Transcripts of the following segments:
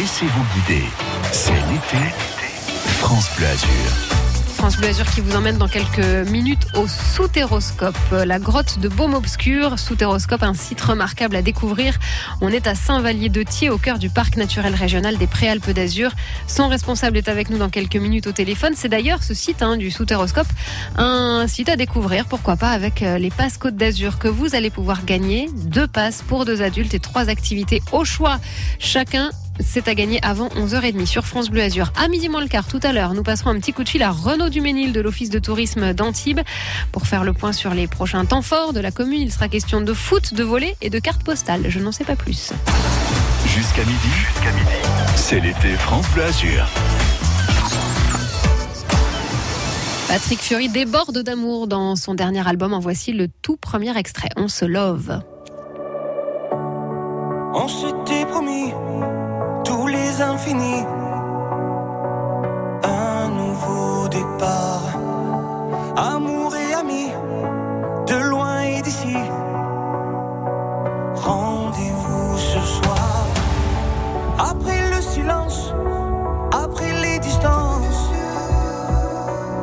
Laissez-vous guider. C'est l'été. France Bleu Azur. France Bleu Azur qui vous emmène dans quelques minutes au Soutéroscope, la grotte de Baume Obscur. Soutéroscope, un site remarquable à découvrir. On est à Saint-Vallier-de-Thiers, au cœur du parc naturel régional des Préalpes d'Azur. Son responsable est avec nous dans quelques minutes au téléphone. C'est d'ailleurs ce site hein, du Soutéroscope, un site à découvrir, pourquoi pas, avec euh, les passes Côte d'Azur que vous allez pouvoir gagner. Deux passes pour deux adultes et trois activités au choix. Chacun c'est à gagner avant 11h30 sur France Bleu Azur. À midi moins le quart, tout à l'heure, nous passerons un petit coup de fil à Renaud Duménil de l'Office de tourisme d'Antibes pour faire le point sur les prochains temps forts de la commune. Il sera question de foot, de volet et de cartes postales. Je n'en sais pas plus. Jusqu'à midi, jusqu'à midi, c'est l'été France Bleu Azur. Patrick Fury déborde d'amour dans son dernier album. En voici le tout premier extrait. On se love. On s'était promis Un nouveau départ, amour et amis, de loin et d'ici. Rendez-vous ce soir, après le silence, après les distances.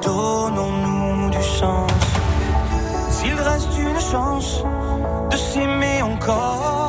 Donnons-nous du sens, s'il reste une chance de s'aimer encore.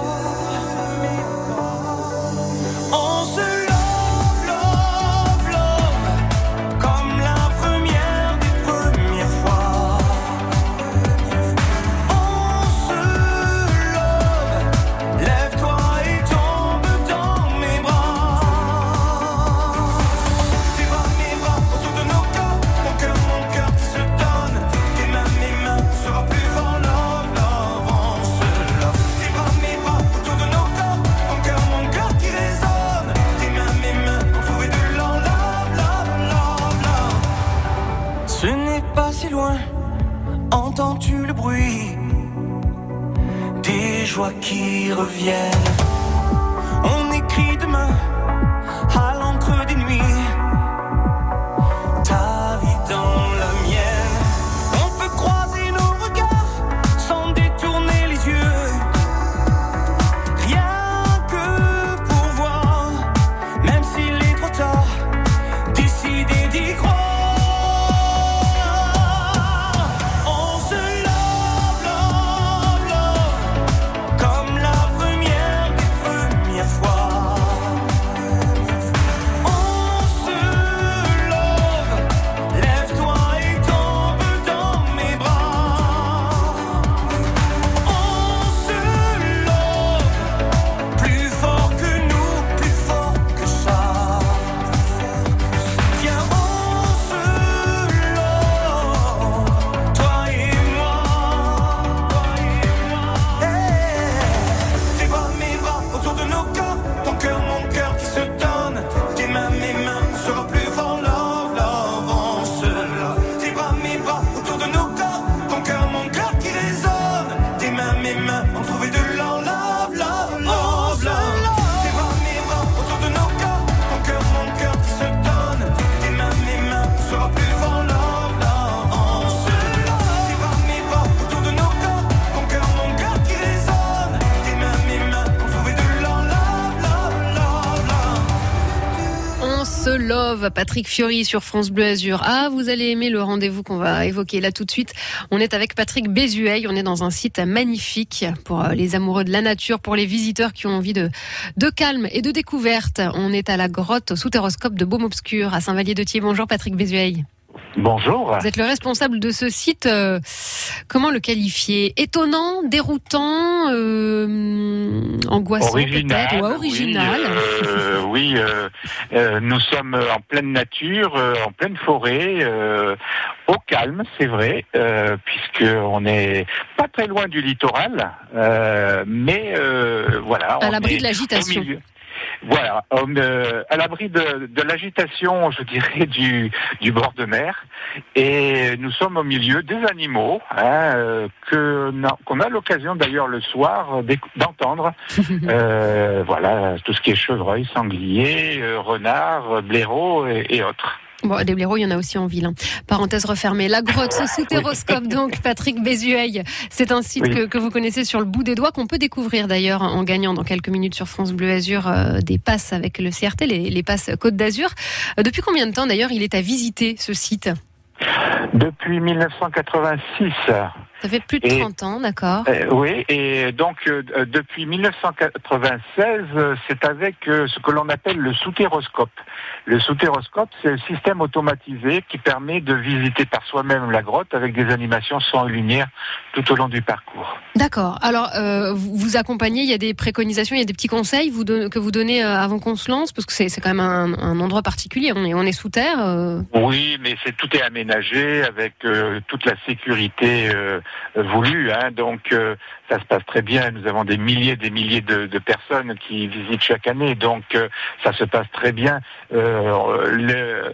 Patrick Fiori sur France Bleu Azur. Ah, vous allez aimer le rendez-vous qu'on va évoquer là tout de suite. On est avec Patrick Bézueil. On est dans un site magnifique pour euh, les amoureux de la nature, pour les visiteurs qui ont envie de, calme et de découverte. On est à la grotte au soutéroscope de Baume Obscur à Saint-Vallier-de-Thiers. Bonjour Patrick Bézueil. Bonjour. Vous êtes le responsable de ce site. Euh, comment le qualifier? Étonnant, déroutant, euh, angoissant peut-être, ou original? Oui, euh, nous sommes en pleine nature, en pleine forêt, au calme, c'est vrai, puisque on est pas très loin du littoral, mais voilà. À l'abri de l'agitation. Voilà, euh, à l'abri de, de l'agitation, je dirais, du, du bord de mer. Et nous sommes au milieu des animaux, hein, euh, que qu'on a l'occasion d'ailleurs le soir d'entendre. euh, voilà, tout ce qui est chevreuil, sanglier, renard, blaireau et, et autres. Bon, des blaireaux, il y en a aussi en ville. hein. Parenthèse refermée. La grotte sous Téroscope, donc, Patrick Bézueil. C'est un site Oui. que, que vous connaissez sur le bout des doigts, qu'on peut découvrir d'ailleurs en gagnant dans quelques minutes sur France Bleu Azur euh, des passes avec le CRT, les, les passes Côte d'Azur. Euh, depuis combien de temps d'ailleurs il est à visiter ce site? Depuis 1986. Ça fait plus de Et- 30 ans, d'accord. Euh, oui, et donc euh, euh, depuis 1996, euh, c'est avec ce que l'on appelle le soutéroscope. Le soutéroscope, c'est un système automatisé qui permet de visiter par soi-même la grotte avec des animations et lumière tout au long du parcours. D'accord. Alors, vous accompagnez, il y a des préconisations, il y a des petits conseils vous don- que vous donnez avant qu'on se lance, parce que c'est c'est quand même un, un endroit particulier. On est, on est sous terre. Oui, mais c'est tout est aménagé avec toute la sécurité voulue. Hein, donc euh, ça se passe très bien. Nous avons des milliers, des milliers de, de personnes qui visitent chaque année. Donc euh, ça se passe très bien. Euh, le-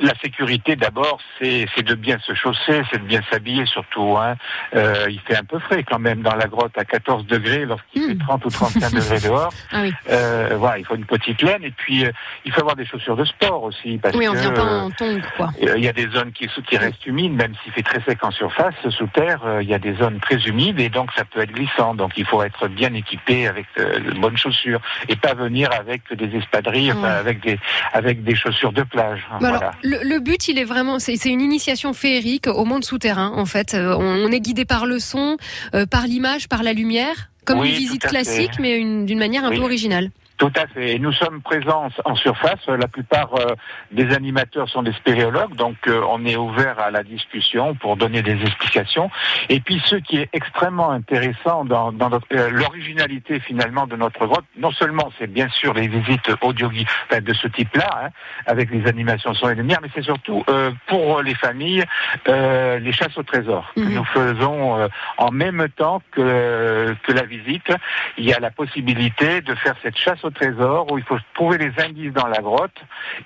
la sécurité d'abord, c'est de bien se chausser, c'est de bien s'habiller surtout. Hein. Euh, il fait un peu frais quand même dans la grotte à 14 degrés lorsqu'il fait 30 ou 35 degrés dehors. Ah oui. Euh, voilà, il faut une petite laine et puis euh, il faut avoir des chaussures de sport aussi parce Oui, on que pas euh, en tongue, quoi. Il y a des zones qui, qui restent humides, même s'il fait très sec en surface. Sous terre, il y a des zones très humides et donc ça peut être glissant. Donc il faut être bien équipé avec euh, de bonnes chaussures et pas venir avec des espadrilles, Ouais. avec des avec des chaussures de plage. Mais Voilà. alors, le, le but, il est vraiment, c'est une initiation féerique au monde souterrain, en fait. Euh, On, on est guidé par le son, euh, par l'image, par la lumière, comme Oui, une visite classique, mais une- d'une manière un Oui. peu originale. Tout à fait. Et nous sommes présents en surface. La plupart euh, des animateurs sont des spéléologues, donc euh, on est ouvert à la discussion pour donner des explications. Et puis ce qui est extrêmement intéressant dans, euh, l'originalité finalement de notre grotte, non seulement c'est bien sûr les visites audio enfin, de ce type-là, hein, avec les animations son et lumière, mais c'est surtout pour les familles les chasses au trésor que Mhm. nous faisons en même temps que, que la visite il y a la possibilité de faire cette chasse au trésor où il faut trouver les indices dans la grotte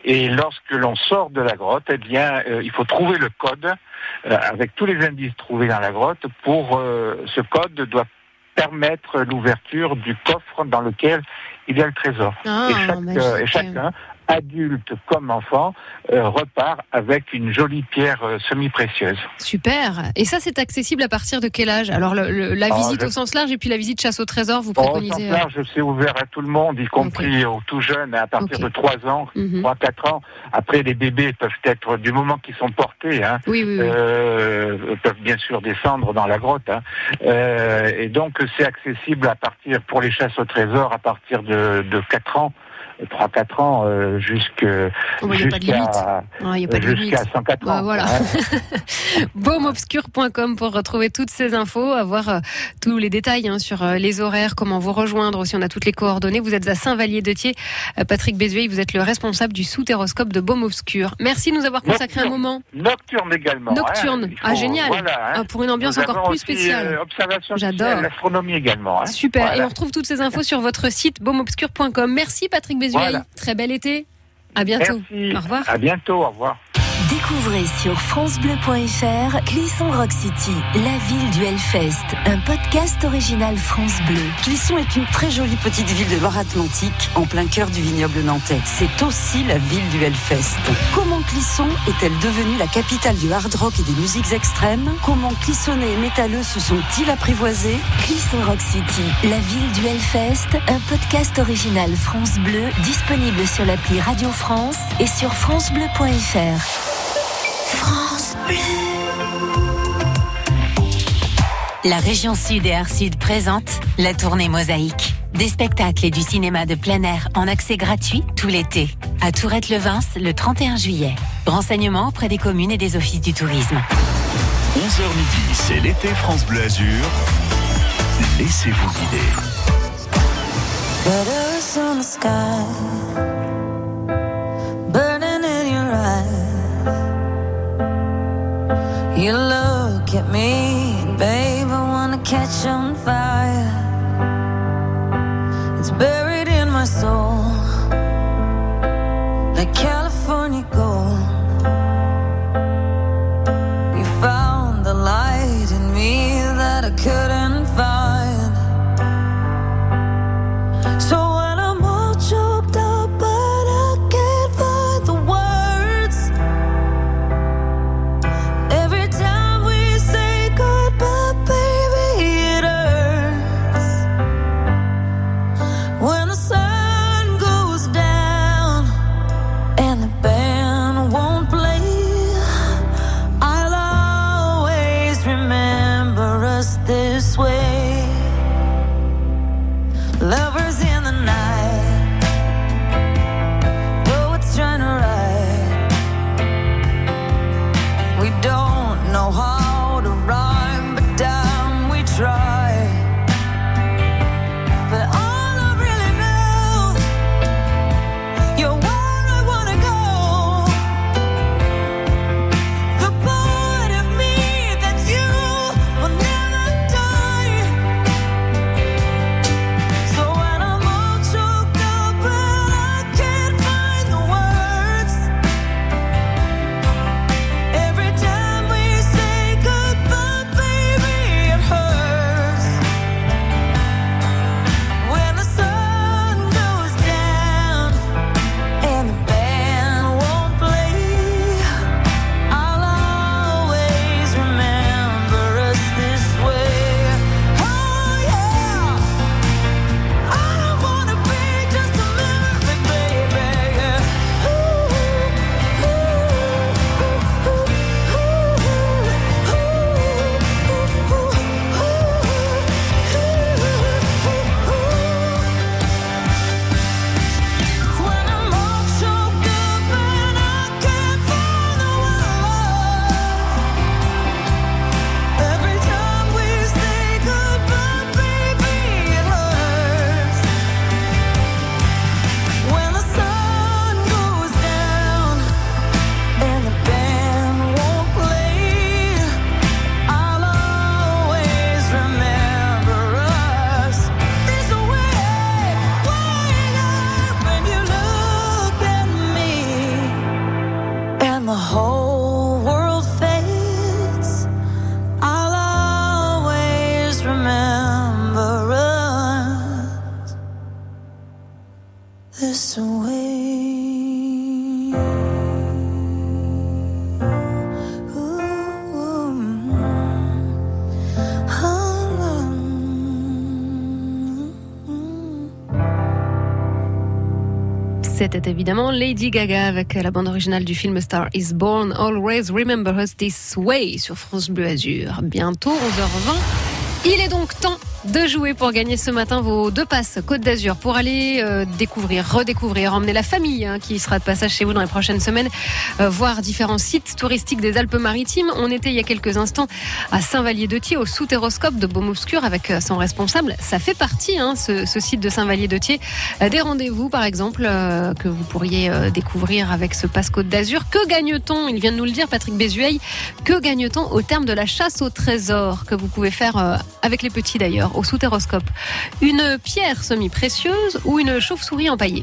et lorsque l'on sort de la grotte, eh bien, euh, il faut trouver le code euh, avec tous les indices trouvés dans la grotte pour euh, ce code doit permettre l'ouverture du coffre dans lequel il y a le trésor. Ah, et, chaque, et chacun, adulte comme enfant, euh, repart avec une jolie pierre euh, semi-précieuse. Super. Et ça, c'est accessible à partir de quel âge? Alors, le- le- la Ah, visite je- au sens large et puis la visite chasse au trésor, vous Au sens préconisez euh, large, c'est ouvert à tout le monde, y compris aux tout jeunes, à partir de 3 ans, mhm. 3-4 ans. Après, les bébés peuvent être, du moment qu'ils sont portés, hein, Oui, oui, oui. euh, peuvent bien sûr descendre dans la grotte. hein. Euh, et donc, c'est accessible à partir, pour les chasses au trésor, à partir de, de 4 ans. 3-4 ans euh, jusque- Oh, y a pas de limite. jusqu'à Il n'y a pas de limite. jusqu'à 104 Bah, ans. voilà. hein. Baumobscur.com pour retrouver toutes ces infos, avoir euh, tous les détails hein, sur euh, les horaires, comment vous rejoindre aussi. On a toutes les coordonnées. Vous êtes à Saint-Vallier-de-Thiers. Euh, Patrick Bézueil, vous êtes le responsable du soutéroscope de Baumobscur. Merci de nous avoir consacré un moment. Nocturne également. Nocturne. hein. Ah, génial. Voilà, hein. Ah, pour une ambiance Nous encore plus spéciale. J'adore. l'astronomie également. hein. Super. Voilà. Et on retrouve toutes ces infos sur votre site baumobscur.com. Merci Patrick Bézueil. Voilà. Très bel été. À bientôt. Merci. Au revoir. À bientôt. Au revoir. Découvrez sur francebleu.fr Clisson Rock City, la ville du Hellfest, un podcast original France Bleu. Clisson est une très jolie petite ville de Loire-Atlantique, en plein cœur du vignoble nantais. C'est aussi la ville du Hellfest. Comment Clisson est-elle devenue la capitale du hard rock et des musiques extrêmes? Comment Clissonnais et métalleux se sont-ils apprivoisés? Clisson Rock City, la ville du Hellfest, un podcast original France Bleu disponible sur l'appli Radio France et sur francebleu.fr. France Bleu. La région Sud et Air Sud présente la tournée Mosaïque. Des spectacles et du cinéma de plein air en accès gratuit tout l'été. À Tourette-le-Vins le 31 juillet. Renseignements auprès des communes et des offices du tourisme. 11h midi, c'est l'été France Bleu Azur. Laissez-vous guider. You look at me, babe, I wanna catch on fire. It's buried in my soul, C'était évidemment Lady Gaga avec la bande originale du film Star is Born, Always Remember Us This Way sur France Bleu Azur. Bientôt 11h20. Il est donc temps de jouer pour gagner ce matin vos deux passes Côte d'Azur pour aller euh, découvrir, redécouvrir, emmener la famille hein, qui sera de passage chez vous dans les prochaines semaines, euh, voir différents sites touristiques des Alpes-Maritimes. On était il y a quelques instants à Saint-Vallier-de-Thiers au Soutéroscope de Baume Obscur avec euh, son responsable. Ça fait partie, hein, ce, site de Saint-Vallier-de-Thiers, des rendez-vous par exemple que vous pourriez découvrir avec ce passe Côte d'Azur. Que gagne-t-on? Il vient de nous le dire, Patrick Bézueil. Que gagne-t-on au terme de la chasse au trésor que vous pouvez faire avec les petits d'ailleurs? Au soutéroscope Une pierre semi-précieuse ou une chauve-souris empaillée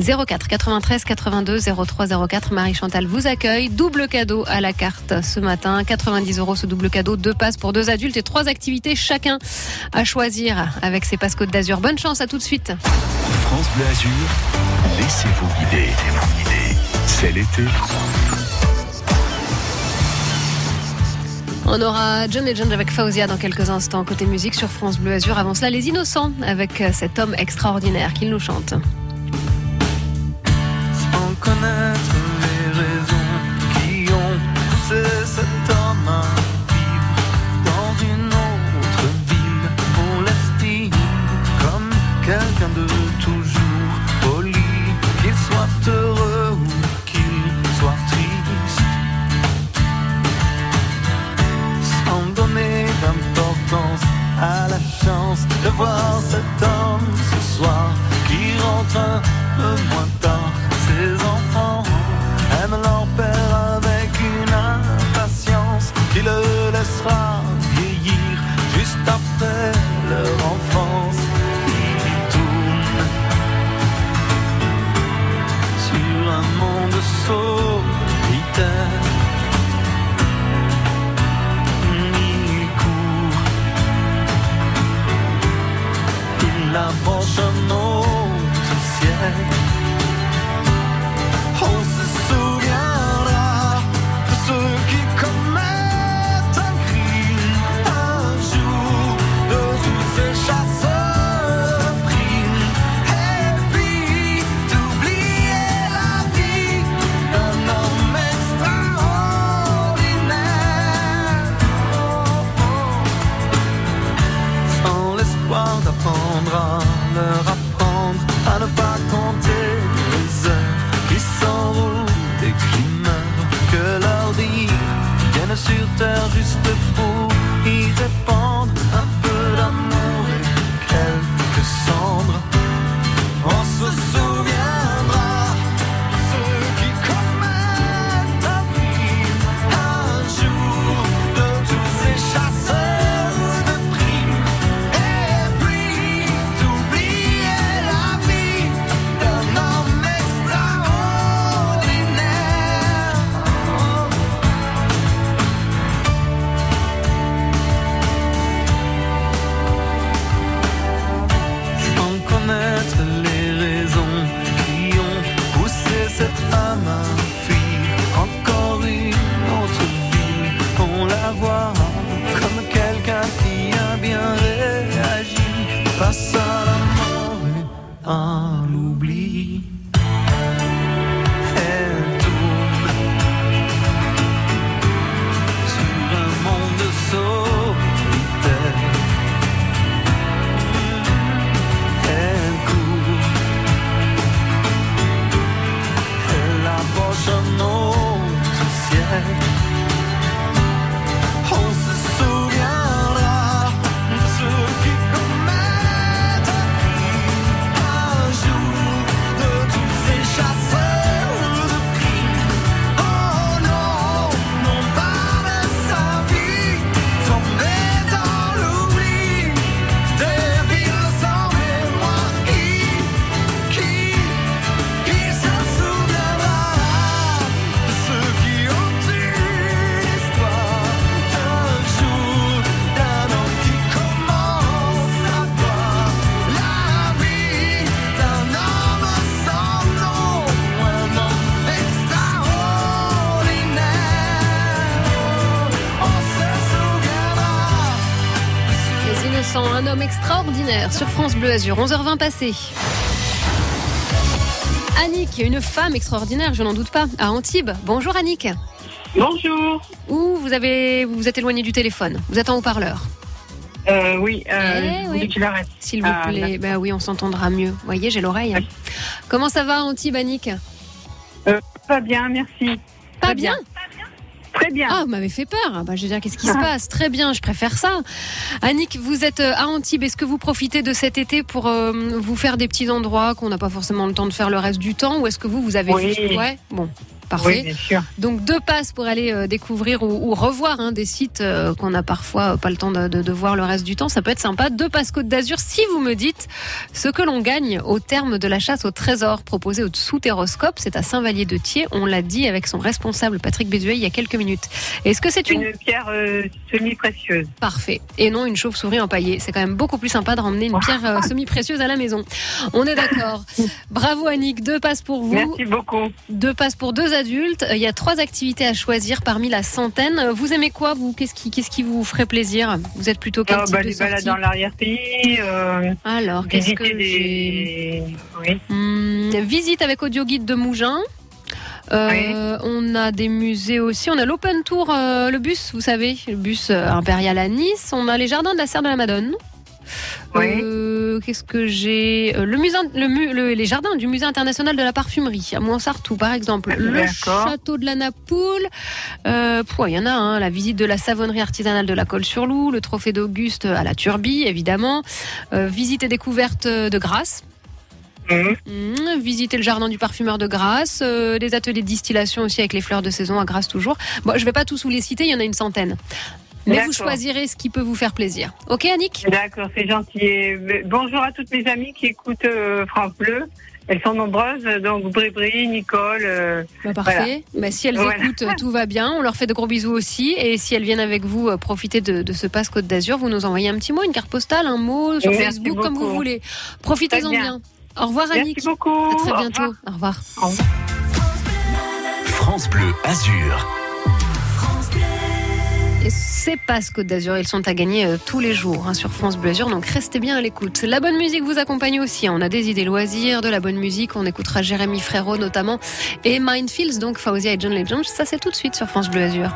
04 93 82 03 04 Marie Chantal vous accueille. Double cadeau à la carte ce matin. 90 euros ce double cadeau. Deux passes pour deux adultes et trois activités chacun à choisir avec ces passes d'Azur. Bonne chance à tout de suite. France Bleu Azur, laissez-vous guider. C'est l'été. On aura John Legend avec Fauzia dans quelques instants. Côté musique sur France Bleu Azur. Avant cela, les innocents avec euh, cet homme extraordinaire qu'il nous chante. Sur France Bleu Azur. 11h20 passé. Annick, une femme extraordinaire, je n'en doute pas, à Antibes. Bonjour Annick. Bonjour. Où vous avez vous vous êtes éloigné du téléphone? Vous êtes en haut-parleur? Euh, oui, euh, Eh oui. S'il vous Ah, plaît. Bah oui, on s'entendra mieux. Vous voyez, j'ai l'oreille. hein. Comment ça va Antibes, Annick? Pas bien, merci. Pas bien? Très bien. Ah, vous m'avez fait peur. Ah, Bah, je veux dire, qu'est-ce qui se passe Très bien, je préfère ça. Annick, vous êtes euh, à Antibes. Est-ce que vous profitez de cet été pour euh, vous faire des petits endroits qu'on n'a pas forcément le temps de faire le reste du temps Ou est-ce que vous, vous avez Oui. juste... Ouais, bon, oui, parfait. bien sûr. Donc deux passes pour aller euh, découvrir ou, ou revoir hein, des sites euh, qu'on n'a parfois euh, pas le temps de, de- de voir le reste du temps. Ça peut être sympa. Deux passes Côte d'Azur si vous me dites ce que l'on gagne au terme de la chasse au trésor proposée au Soutéroscope. C'est à Saint-Vallier-de-Thiers. On l'a dit avec son responsable Patrick Bézuet il y a quelques minutes. Est-ce que c'est une... Une pierre euh, semi-précieuse. Parfait. Et non une chauve-souris empaillée. C'est quand même beaucoup plus sympa de ramener une pierre euh, semi-précieuse à la maison. On est d'accord. Bravo Annick. Deux passes pour vous. Merci beaucoup. Deux passes pour deux adultes. Il y a trois activités à choisir parmi la centaine. Vous aimez quoi, vous? Qu'est-ce qui, qu'est-ce qui vous ferait plaisir? Vous êtes plutôt quel Euh, type bah, de les balades dans l'arrière-pays, euh, Alors, qu'est-ce que j'ai? des... Oui. Hmm, Visite avec audio guide de Mougins. Euh, On a des musées aussi. On a l'Open Tour, euh, le bus, vous savez, le bus impérial à Nice. On a les jardins de la Serre de la Madone. Oui. Euh, Qu'est-ce que j'ai Euh, le musée, le, mu- le- les jardins du musée international de la parfumerie à Montsartou, par exemple. Le château de la Napoule. Euh, Il y en a un. la visite de la savonnerie artisanale de la Colle-sur-Loup, le trophée d'Auguste à la Turbie, évidemment. Euh, visite et découverte de Grasse. Mmh, visiter le jardin du parfumeur de Grasse, euh, des ateliers de distillation aussi avec les fleurs de saison à Grasse toujours. Bon, je vais pas tous vous les citer, il y en a une centaine. Mais vous choisirez ce qui peut vous faire plaisir. Ok, Annick? D'accord, c'est gentil. Et, bonjour à toutes mes amies qui écoutent euh, France Bleu. Elles sont nombreuses, donc Bribri, Nicole. euh, Bah, Parfait. Bah, si elles Voilà. écoutent, euh, tout va bien. On leur fait de gros bisous aussi. Et si elles viennent avec vous euh, profiter de, de ce passe Côte d'Azur, vous nous envoyez un petit mot, une carte postale, un mot sur Merci Facebook, comme vous voulez. Profitez-en bien. bien. Au revoir, Annick. Merci beaucoup. À très Au bientôt. revoir. Au revoir. Au revoir. France Bleu Azur. Et ces passes Côte d'Azur, ils sont à gagner euh, tous les jours hein, sur France Bleu Azur, donc restez bien à l'écoute. La bonne musique vous accompagne aussi. hein. On a des idées loisirs, de la bonne musique. On écoutera Jérémy Frérot notamment et Mindfields, donc Fauzia et John Legend. Ça, c'est tout de suite sur France Bleu Azur.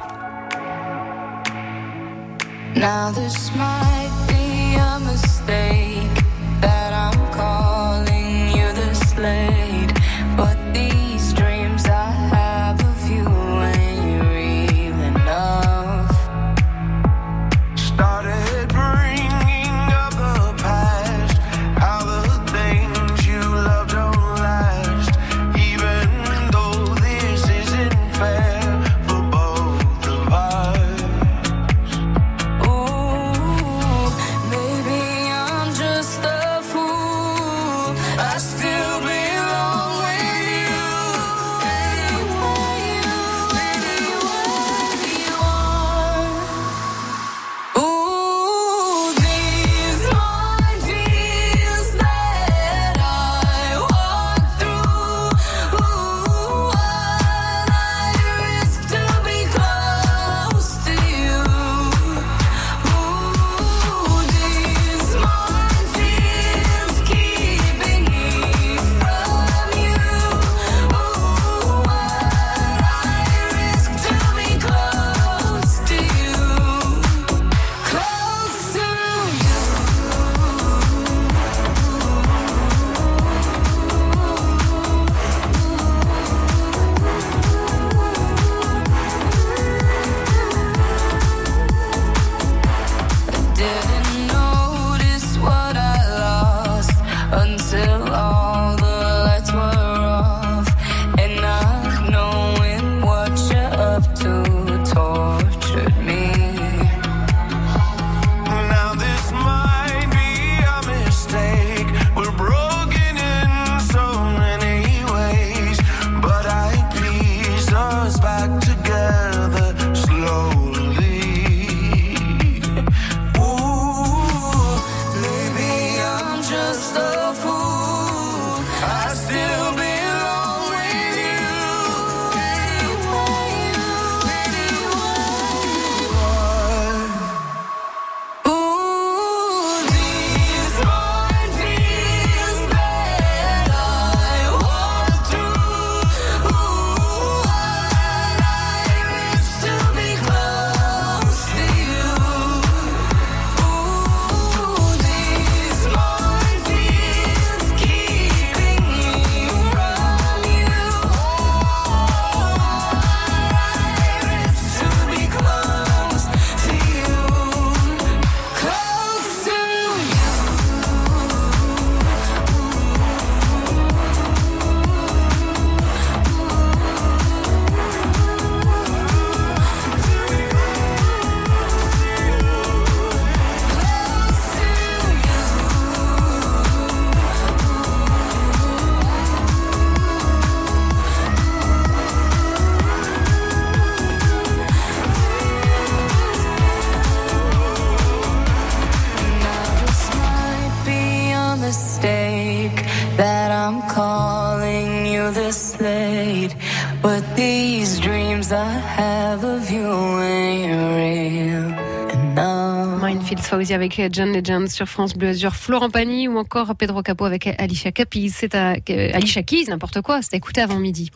But these dreams I have of you ain't real. And now Minefield Fauzi avec John Legend sur France Bleu Azur, Florent Pagny ou encore Pedro Capo avec Alicia Keys. C'est à euh, Alicia Keys, n'importe quoi. C'est à écouter avant midi.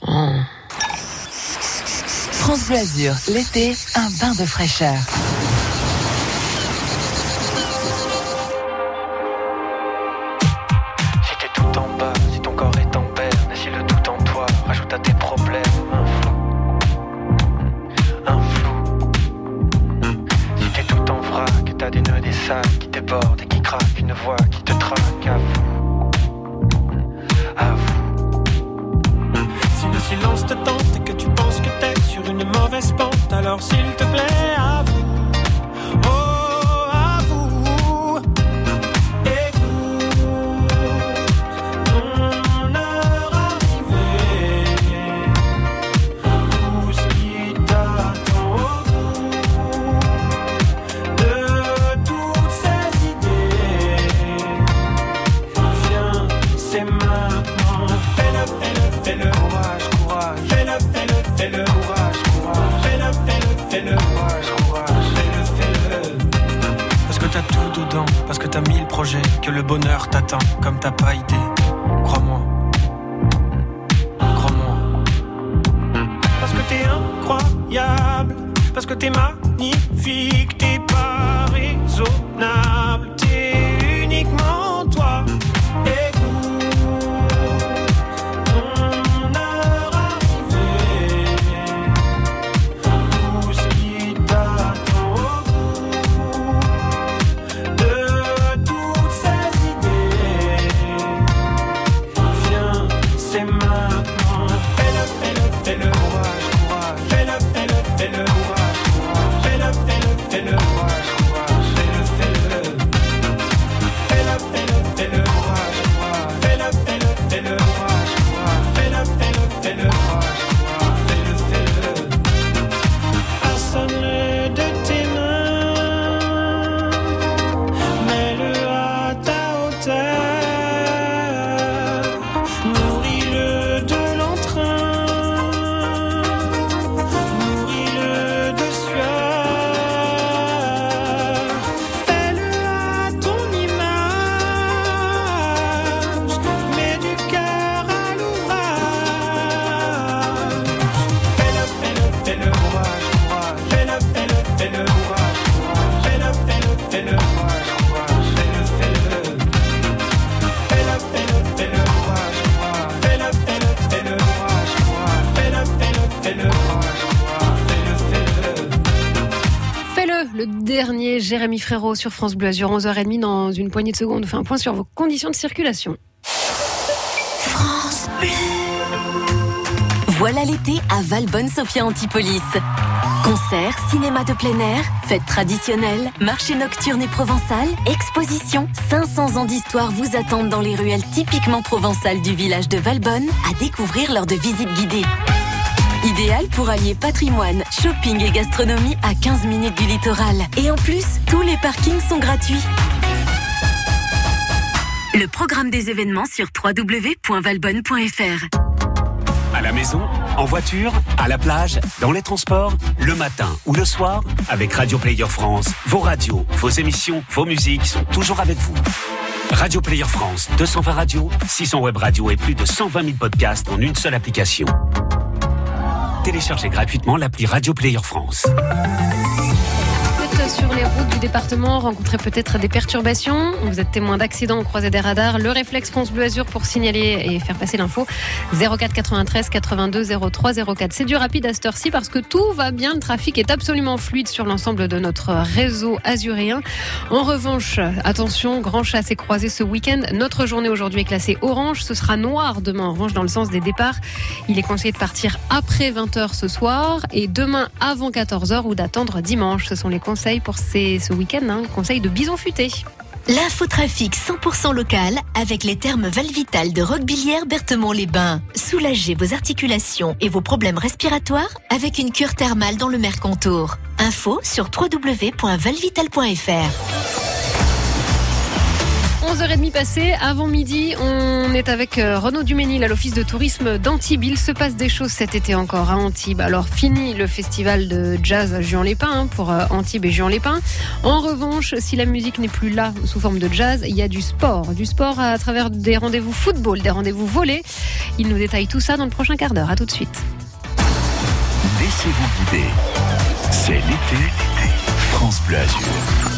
France Bleu Azur, l'été, un bain de fraîcheur. Alors s'il te plaît, que le bonheur t'attend comme t'as pas idée. Crois-moi. Crois-moi. Parce que t'es incroyable, parce que t'es magnifique, t'es pas raisonnable, t'es uniquement Jérémy Frérot sur France Bleu Azur, 11h30 dans une poignée de secondes. On fait un point sur vos conditions de circulation. Voilà l'été à Valbonne-Sophia Antipolis. Concerts, cinéma de plein air, fêtes traditionnelles, marché nocturne et provençal, expositions, 500 ans d'histoire vous attendent dans les ruelles typiquement provençales du village de Valbonne à découvrir lors de visites guidées. Idéal pour allier patrimoine, shopping et gastronomie à 15 minutes du littoral. Et en plus, tous les parkings sont gratuits. Le programme des événements sur www.valbonne.fr. À la maison, en voiture, à la plage, dans les transports, le matin ou le soir, avec Radio Player France, vos radios, vos émissions, vos musiques sont toujours avec vous. Radio Player France, 220 radios, 600 web radios et plus de 120 000 podcasts en une seule application. Téléchargez gratuitement l'appli Radio Player France. Sur les routes du département, rencontrez peut-être des perturbations. Vous êtes témoin d'accidents ou croisés des radars. Le réflexe France Bleu Azur pour signaler et faire passer l'info. 04 93 82 03 04. C'est du rapide à cette heure-ci parce que tout va bien. Le trafic est absolument fluide sur l'ensemble de notre réseau azuréen. En revanche, attention, grand chasse et croisé ce week-end. Notre journée aujourd'hui est classée orange. Ce sera noir demain, revanche, dans le sens des départs. Il est conseillé de partir après 20h ce soir et demain avant 14h ou d'attendre dimanche. Ce sont les conseils pour ces, ce week-end. Hein, conseil de bison futé. L'infotrafic 100% local avec les thermes Valvital de Roquebillière Berthemont-les-Bains. Soulagez vos articulations et vos problèmes respiratoires avec une cure thermale dans le Mercontour. Info sur www.valvital.fr. 11h30 passées, avant midi, on est avec euh, Renaud Duménil à l'office de tourisme d'Antibes. Il se passe des choses cet été encore à Antibes. Alors fini le festival de jazz Juan-les-Pins hein, pour euh, Antibes et Juan-les-Pins. En revanche, si la musique n'est plus là sous forme de jazz, il y a du sport. Du sport à travers des rendez-vous football, des rendez-vous volés. Il nous détaille tout ça dans le prochain quart d'heure. À tout de suite. Laissez-vous guider. C'est l'été. France Bleu Azur.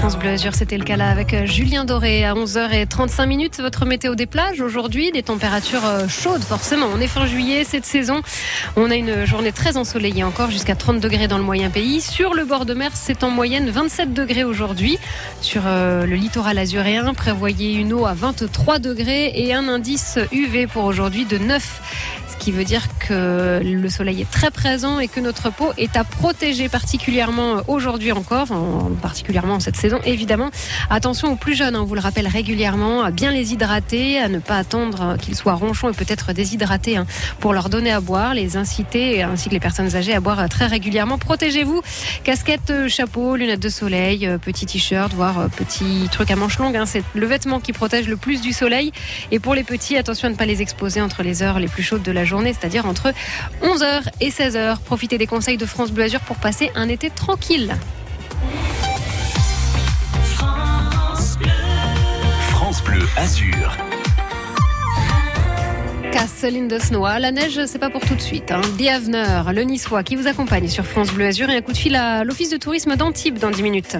France Bleu Azur. C'était le cas là avec euh, Julien Doré à 11h35 minutes. Votre météo des plages aujourd'hui, des températures euh, chaudes forcément. On est fin juillet, cette saison. On a une journée très ensoleillée encore, jusqu'à 30 degrés dans le moyen pays. Sur le bord de mer, c'est en moyenne 27 degrés aujourd'hui. Sur euh, le littoral azuréen, prévoyez une eau à 23 degrés et un indice UV pour aujourd'hui de 9 ce qui veut dire que le soleil est très présent et que notre peau est à protéger particulièrement aujourd'hui encore, particulièrement en cette saison évidemment. Attention aux plus jeunes, hein, on vous le rappelle régulièrement, à bien les hydrater, à ne pas attendre qu'ils soient ronchons et peut-être déshydratés hein, pour leur donner à boire, les inciter ainsi que les personnes âgées à boire très régulièrement. Protégez-vous, casquette, euh, chapeau, lunettes de soleil, euh, petit t-shirt, voire euh, petit truc à manches longues. hein. C'est le vêtement qui protège le plus du soleil. Et pour les petits, attention à ne pas les exposer entre les heures les plus chaudes de la journée, c'est-à-dire entre 11h et 16h. Profitez des conseils de France Bleu Azur pour passer un été tranquille. France Bleu Azur. Castle in the Snow. Ah, La neige, c'est pas pour tout de suite. Hein. The Avener, le niçois, qui vous accompagne sur France Bleu Azur et un coup de fil à l'office de tourisme d'Antibes dans 10 minutes.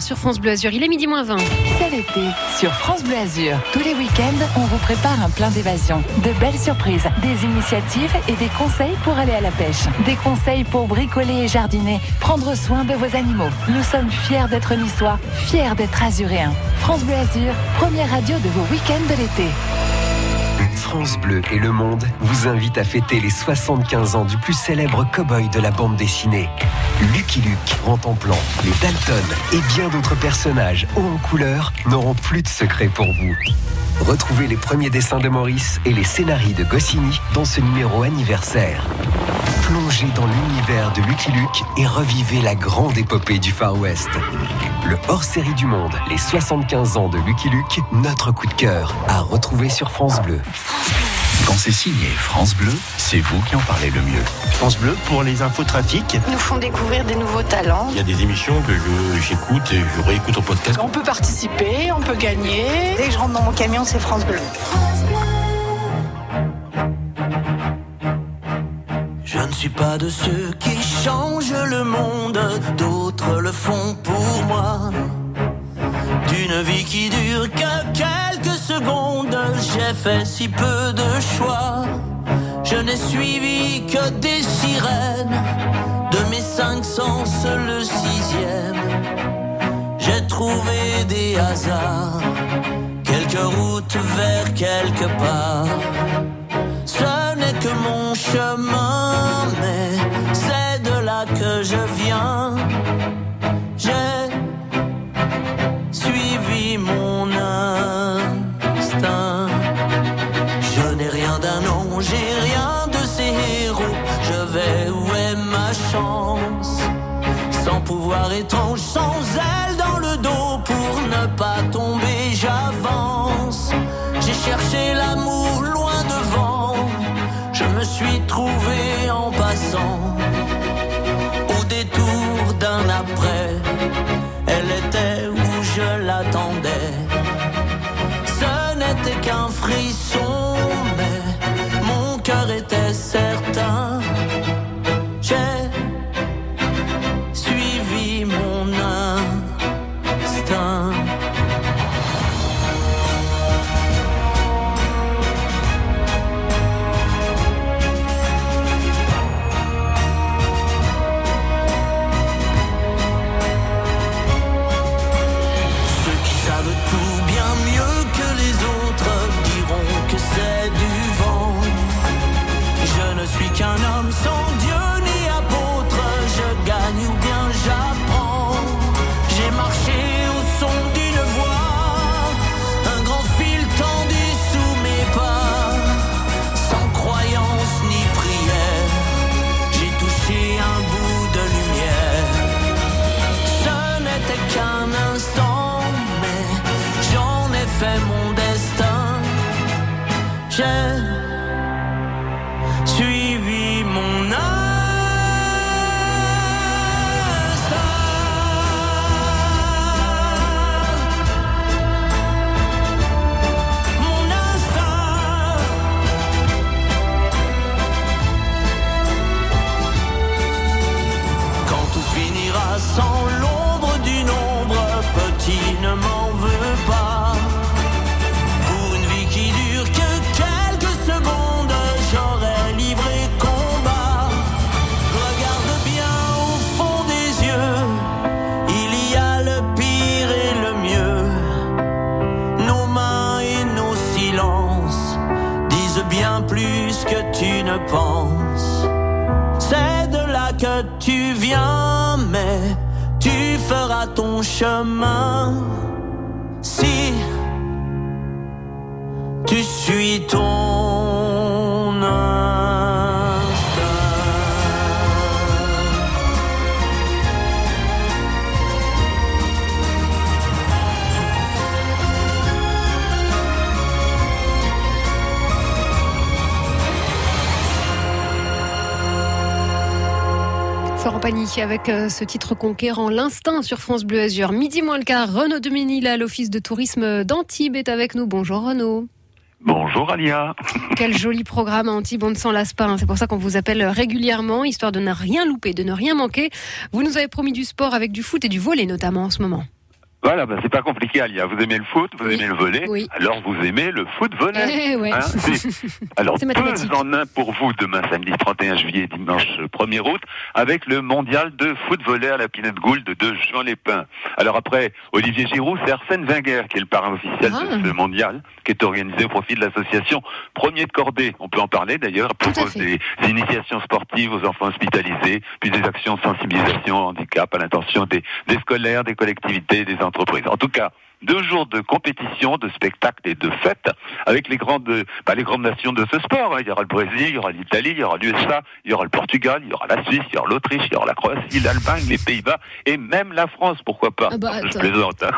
Sur France Bleu Azur. Il est midi moins 20. C'est l'été sur France Bleu Azur. Tous les week-ends, on vous prépare un plein d'évasion, de belles surprises, des initiatives et des conseils pour aller à la pêche. Des conseils pour bricoler et jardiner, prendre soin de vos animaux. Nous sommes fiers d'être niçois, fiers d'être azuréens. France Bleu Azur, première radio de vos week-ends de l'été. France Bleu et Le Monde vous invitent à fêter les 75 ans du plus célèbre cow-boy de la bande dessinée. Lucky Luke, Plan, les Dalton et bien d'autres personnages hauts en couleur n'auront plus de secret pour vous. Retrouvez les premiers dessins de Maurice et les scénarios de Goscinny dans ce numéro anniversaire. Plongez dans l'univers de Lucky Luke et revivez la grande épopée du Far West. Le hors-série du monde, les 75 ans de Lucky Luke, notre coup de cœur, à retrouver sur France Bleu. Quand c'est signé France Bleu, c'est vous qui en parlez le mieux. France Bleu pour les infos trafic. Ils nous font découvrir des nouveaux talents. Il y a des émissions que je- j'écoute et je réécoute au podcast. On peut participer, on peut gagner. Dès que je rentre dans mon camion, c'est France Bleu. Je ne suis pas de ceux qui changent le monde, le font pour moi. D'une vie qui dure que quelques secondes, j'ai fait si peu de choix. Je n'ai suivi que des sirènes, de mes cinq sens le sixième. J'ai trouvé des hasards, quelques routes vers quelque part. Ce n'est que mon chemin, mais c'est de là que je viens. J'ai suivi mon instinct. Je n'ai rien d'un nom, j'ai rien de ces héros. Je vais où est ma chance? Sans pouvoir étrange, sans aile dans le dos pour ne pas tomber, j'avance. J'ai cherché l'amour loin devant, je me suis trouvé en passant. Avec euh, ce titre conquérant l'instinct sur France Bleu Azur. Midi moins le quart, Renaud Deménil à l'office de tourisme d'Antibes est avec nous. Bonjour Renaud. Bonjour Alia. Quel joli programme à Antibes, on ne s'en lasse pas. hein. C'est pour ça qu'on vous appelle régulièrement, histoire de ne rien louper, de ne rien manquer. Vous nous avez promis du sport avec du foot et du volley notamment en ce moment. Voilà, bah, c'est pas compliqué Alia. Vous aimez le foot, vous aimez le volet, Oui. alors vous aimez le foot volet. Eh ouais. c'est- alors deux en un pour vous demain samedi 31 juillet et dimanche 1er août avec le mondial de foot volet à la Pinette Gould de Jean Lépin. Alors après Olivier Giroud, c'est Arsène Wenger qui est le parrain officiel Ah. de ce mondial qui est organisé au profit de l'association Premier de Cordée. On peut en parler d'ailleurs pour des initiations sportives aux enfants hospitalisés, puis des actions de sensibilisation au handicap à l'intention des, des scolaires, des collectivités, des entreprises. En tout cas, deux jours de compétition, de spectacles et de fêtes avec les grandes, bah, les grandes nations de ce sport. hein. Il y aura le Brésil, il y aura l'Italie, il y aura l'USA, il y aura le Portugal, il y aura la Suisse, il y aura l'Autriche, il y aura la Croatie, l'Allemagne, les Pays-Bas et même la France, pourquoi pas. Ah bah, Je plaisante. hein.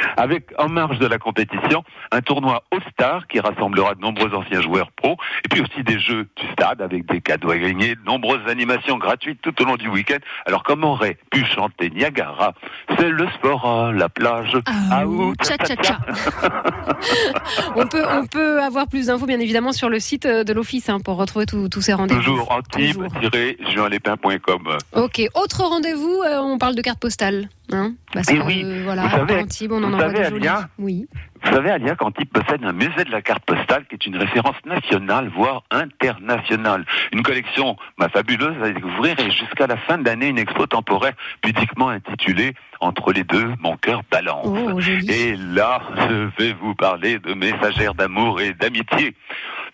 avec en marge de la compétition un tournoi All-Star qui rassemblera de nombreux anciens joueurs pro et puis aussi des jeux du stade avec des cadeaux à gagner, de nombreuses animations gratuites tout au long du week-end. Alors comme aurait pu chanter Niagara, c'est le sport la plage. Ah, ouh, Tcha tcha tcha. on, peut, on peut avoir plus d'infos bien évidemment sur le site euh, de l'office hein, pour retrouver tous tous ces rendez-vous. Toujours antibes-juanlépin.com. Ok, autre rendez-vous, euh, on parle de carte postale. Hein parce que, oui, euh, voilà, vous savez- Antibes, on en vous envoie savez, des jolies. Alia Oui. Vous savez, Alia, qu'Antibes possède un musée de la carte postale qui est une référence nationale, voire internationale. Une collection bah, fabuleuse à découvrir et jusqu'à la fin de l'année, une expo temporaire pudiquement intitulée Entre les deux, mon cœur balance. Oh, et là, je vais vous parler de messagères d'amour et d'amitié.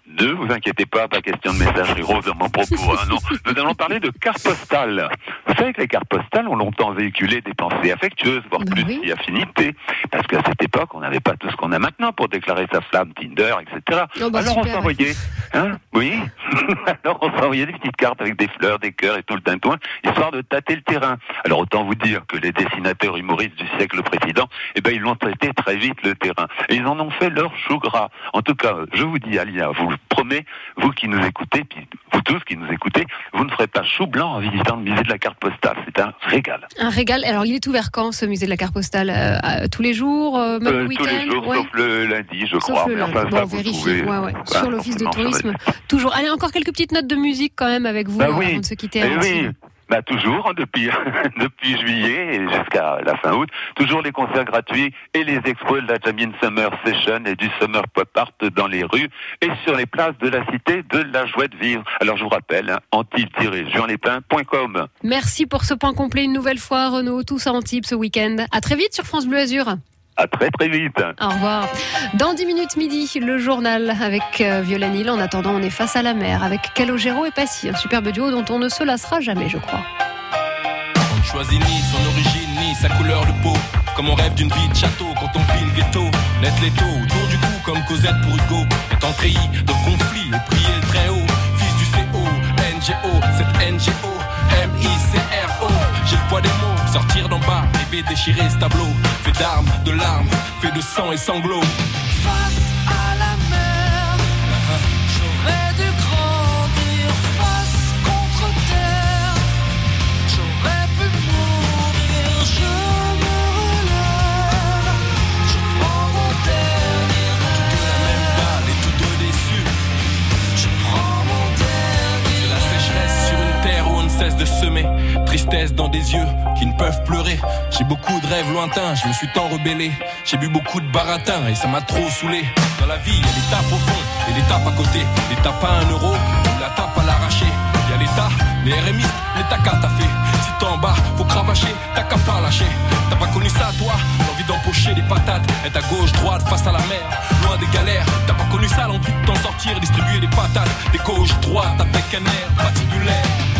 Ne vous inquiétez pas, pas question de messagerie rose dans mon propos. hein, non, nous allons parler de cartes postales. Vous savez que les cartes postales ont longtemps véhiculé des pensées affectueuses, voire plus si affinités. Parce qu'à cette époque, on n'avait pas tout ce qu'on a maintenant pour déclarer sa flamme, Tinder, etc. Oh, bah, Alors on s'envoyait, hein, oui. Alors on s'envoyait des petites cartes avec des fleurs, des cœurs et tout le tintouin, histoire de tâter le terrain. Alors autant vous dire que les dessinateurs humoristes du siècle précédent, eh ben ils l'ont traité très vite le terrain. Et ils en ont fait leur chou gras. En tout cas, je vous dis, Alia, vous le promets, vous qui nous écoutez, puis vous tous qui nous écoutez, vous ne ferez pas chou blanc en visitant le musée de la carte postale. C'est un régal. Un régal. Alors, il est ouvert quand ce musée de la carte postale Euh, euh, Tous les jours euh, même Euh, le tous les jours, ouais. sauf le lundi, je Sauf crois. le lundi. enfin, Bon, ça, on vous vérifie. pouvez- Ouais, ouais. voilà, Sur l'office de tourisme, toujours. Allez, encore quelques petites notes de musique quand même avec vous Bah euh, oui. avant de se quitter. Bah toujours, hein, depuis, depuis juillet et jusqu'à la fin août, toujours les concerts gratuits et les expos de la Jamien Summer Session et du Summer Pop Art dans les rues et sur les places de la cité de la joie de vivre. Alors je vous rappelle, hein, antilles-juanlépin.com. Merci pour ce point complet une nouvelle fois, Renaud. Tout ça en type ce week-end. À très vite sur France Bleu Azur. À très très vite. Au revoir. Dans 10 minutes midi, le journal avec euh, Viola Nil. En attendant, on est face à la mer avec Calogero et Passy, un superbe duo dont on ne se lassera jamais, je crois. On ne choisit ni son origine ni sa couleur de peau. Comme on rêve d'une vie de château quand on vit le ghetto. Net l'étau autour du cou comme Cosette pour Hugo. Étant treillis de conflit et prier le très haut. Fils du CO, NGO, cette NGO, M-I-C-R-O. J'ai le poids des mots, sortir d'en bas, rêver déchirer ce tableau. Fait d'armes, de larmes, fait de sang et sanglots. Face à la Dans des yeux qui ne peuvent pleurer. J'ai beaucoup de rêves lointains, je me suis tant rebellé. J'ai bu beaucoup de baratin et ça m'a trop saoulé. Dans la vie, il y a des tapes au fond et des tapes à côté. Les tapes à un euro ou la tape à l'arraché. Il y a l'État, les RMI, les tacas t'as fait. Si t'es en bas, faut cravacher, t'as qu'à pas lâcher. T'as pas connu ça, toi L'envie d'empocher des patates, être à gauche, droite, face à la mer, loin des galères. T'as pas connu ça, l'envie de t'en sortir, distribuer des patates, des gauche, droite, avec un air patibulaire.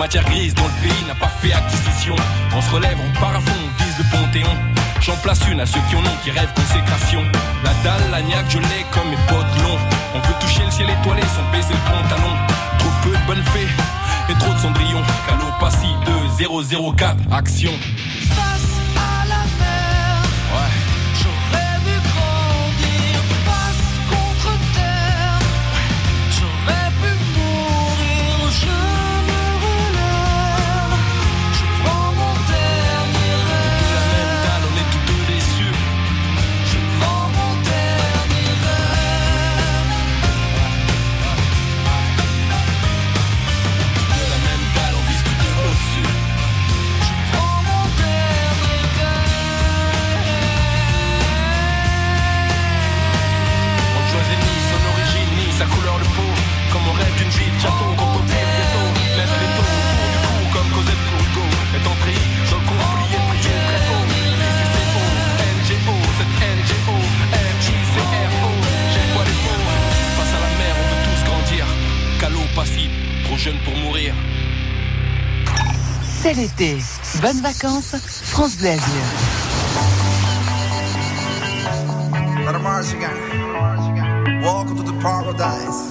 Matière grise dont le pays n'a pas fait acquisition. On se relève, on part à fond, on vise le panthéon. J'en place une à ceux qui en ont, qui rêvent consécration. La dalle, la niaque, je l'ai comme mes potes longs. On veut toucher le ciel étoilé sans baisser le pantalon. Trop peu de bonnes fées et trop de cendrillon. Calopassie 2004, action. Jeune pour mourir. C'est l'été. Bonnes vacances, France Bleu Azur. Welcome to the paradise.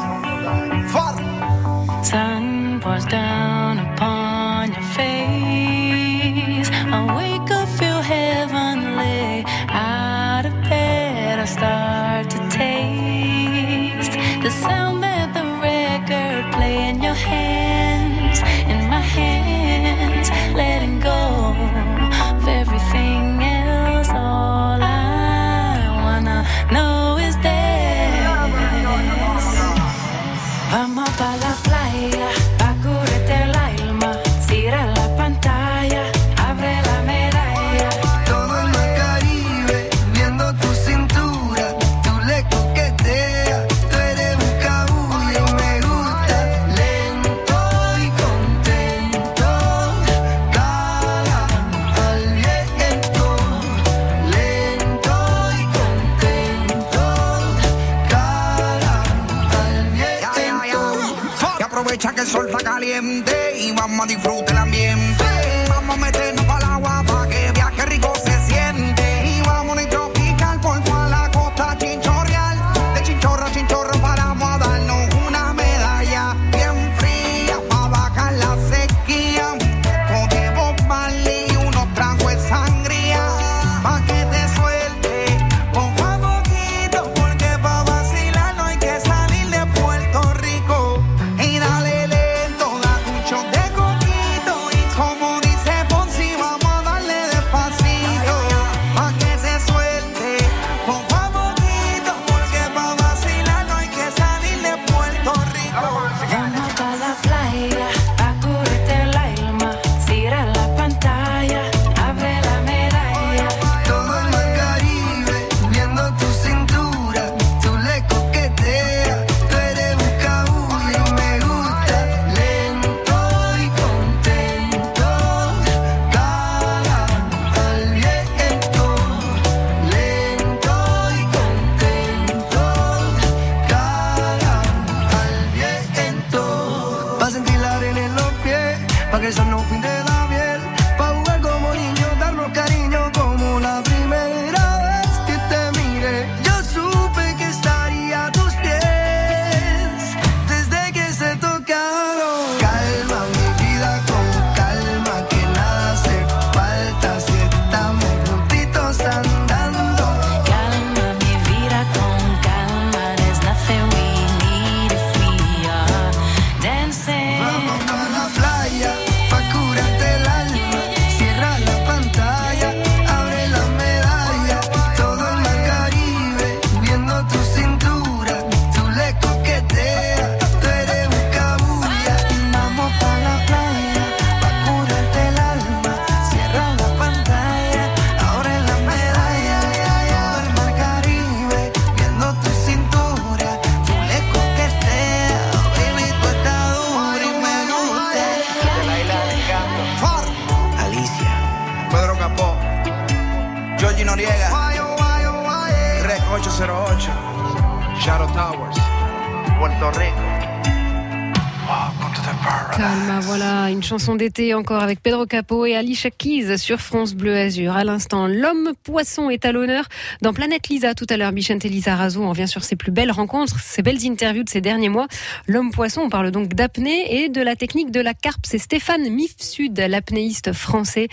d'été encore avec Pedro Capo et Alicia Keys sur France Bleu Azur. À l'instant, l'homme poisson est à l'honneur dans Planète Lisa. Tout à l'heure, Bichente Lisa Razou en vient sur ses plus belles rencontres, ses belles interviews de ces derniers mois. L'homme poisson, on parle donc d'apnée et de la technique de la carpe. C'est Stéphane Mifsud, l'apnéiste français,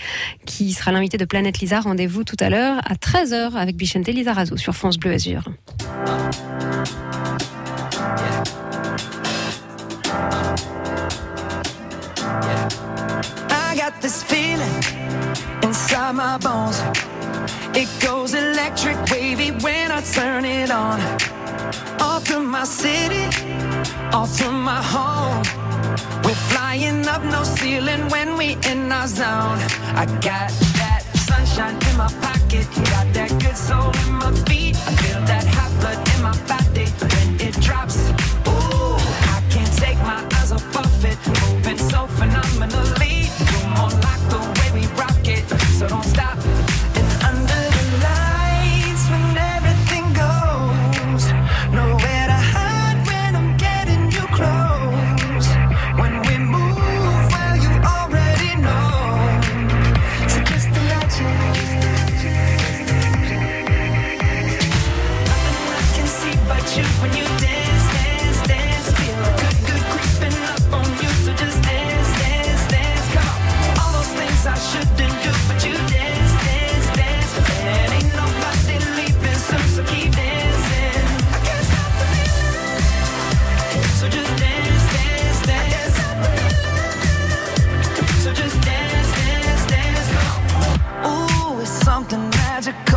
qui sera l'invité de Planète Lisa. Rendez-vous tout à l'heure à 13h avec Bichente Lisa Razou sur France Bleu Azur. got this feeling inside my bones. It goes electric wavy when I turn it on. All through my city, all through my home. We're flying up no ceiling when we in our zone. I got that sunshine in my pocket, got that good soul in my feet something magical.